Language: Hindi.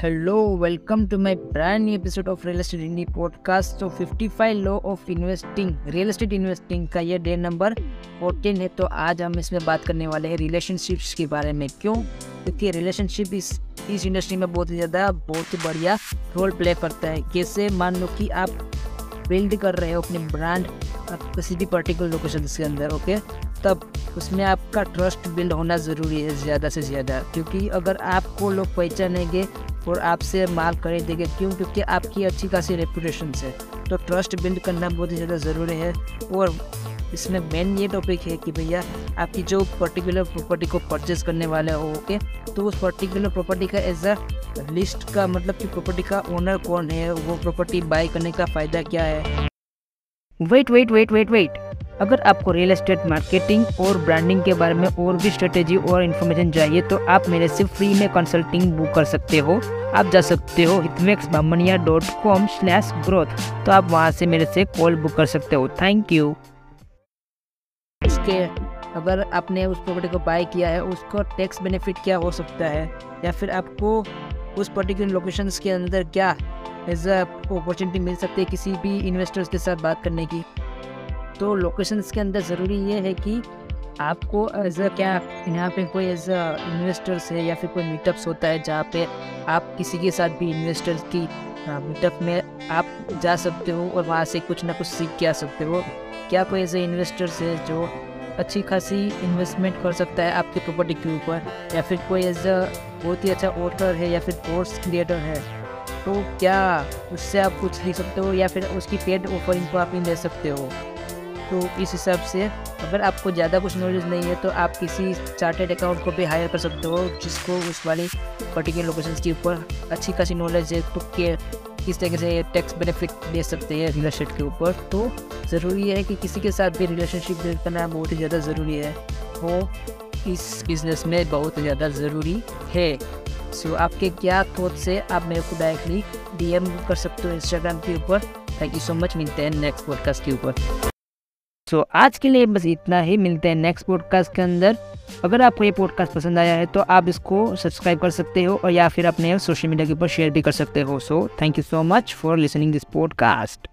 hello welcome to my brand new episode of real estate indie podcast तो 55 law of investing real estate investing का ये डे नंबर 14 है। तो आज हम इसमें बात करने वाले हैं रिलेशनशिप्स के बारे में। क्यों? क्योंकि रिलेशनशिप इस इस इंडस्ट्री में बहुत ही ज़्यादा, बहुत ही बढ़िया रोल प्ले करता है। कैसे? मान लो कि आप बिल्ड कर रहे हो अपने ब्रांड किसी भी पर्टिकुलर लोकेशन के अंदर ओके तब उसमें आपका ट्रस्ट बिल्ड होना ज़रूरी है ज़्यादा से ज़्यादा। क्योंकि अगर आपको लोग पहचानेंगे और आपसे माल खरीदेंगे क्यों? क्योंकि आपकी अच्छी खासी रेपूटेशन है तो ट्रस्ट बिल्ड करना बहुत ही ज़्यादा ज़रूरी है। और इसमें मेन ये टॉपिक है कि भैया, आपकी जो पर्टिकुलर प्रॉपर्टी को परचेज करने वाले हो ओके तो उस पर्टिकुलर प्रॉपर्टी का एज अ लिस्ट का मतलब कि प्रॉपर्टी का ओनर कौन है, वो प्रॉपर्टी बाय करने का फ़ायदा क्या है? Wait wait wait wait wait अगर आपको रियल एस्टेट मार्केटिंग और ब्रांडिंग के बारे में और भी स्ट्रेटेजी और इन्फॉर्मेशन चाहिए तो आप मेरे से फ्री में कंसल्टिंग बुक कर सकते हो। आप जा सकते हो हितमेक्स Bamania dot com slash growth तो आप वहाँ से मेरे से कॉल बुक कर सकते हो। थैंक यू इसके अगर आपने उस प्रॉपर्टी को बाय किया है, उसका टैक्स बेनिफिट क्या हो सकता है? या फिर आपको उस पर्टिकुलर लोकेशंस के अंदर क्या एज अपॉर्चुनिटी मिल सकती है किसी भी इन्वेस्टर्स के साथ बात करने की? तो लोकेशंस के अंदर ज़रूरी ये है कि आपको एज अ क्या यहाँ पे कोई एज अ इन्वेस्टर्स है या फिर कोई मीटअप्स होता है जहाँ पे आप किसी के साथ भी इन्वेस्टर्स की मीटअप में आप जा सकते हो और वहाँ से कुछ ना कुछ सीख के आ सकते हो। क्या कोई ऐसे इन्वेस्टर्स है जो अच्छी खासी इन्वेस्टमेंट कर सकता है आपके प्रॉपर्टी के ऊपर या फिर कोई एज अ बहुत ही अच्छा ऑथर है या फिर कोर्स क्रिएटर है तो क्या उससे आप कुछ सीख सकते हो या फिर उसकी पेड ऑफरिंग को आप ही ले सकते हो? तो इस हिसाब से अगर आपको ज़्यादा कुछ नॉलेज नहीं है तो आप किसी चार्टेड अकाउंट को भी हायर कर सकते हो जिसको उस वाली पर्टिकुलर लोकेशन के ऊपर अच्छी खासी नॉलेज है तो के किस तरीके से टैक्स बेनिफिट दे सकते हैं रियल एस्टेट के ऊपर। तो ज़रूरी है कि किसी के साथ भी रिलेशनशिप बिल्ड करना बहुत ही ज़्यादा ज़रूरी है वो इस बिज़नेस में बहुत ज़्यादा ज़रूरी है। सो so, आपके क्या थॉट्स है? आप मेरे को डायरेक्टली डीएम कर सकते हो इंस्टाग्राम के ऊपर। थैंक यू सो मच मिलते हैं नेक्स्ट पॉडकास्ट के ऊपर। सो so, आज के लिए बस इतना ही। मिलते हैं नेक्स्ट पॉडकास्ट के अंदर। अगर आपको ये पॉडकास्ट पसंद आया है तो आप इसको सब्सक्राइब कर सकते हो और या फिर अपने सोशल मीडिया के ऊपर शेयर भी कर सकते हो। So thank you so much for listening this podcast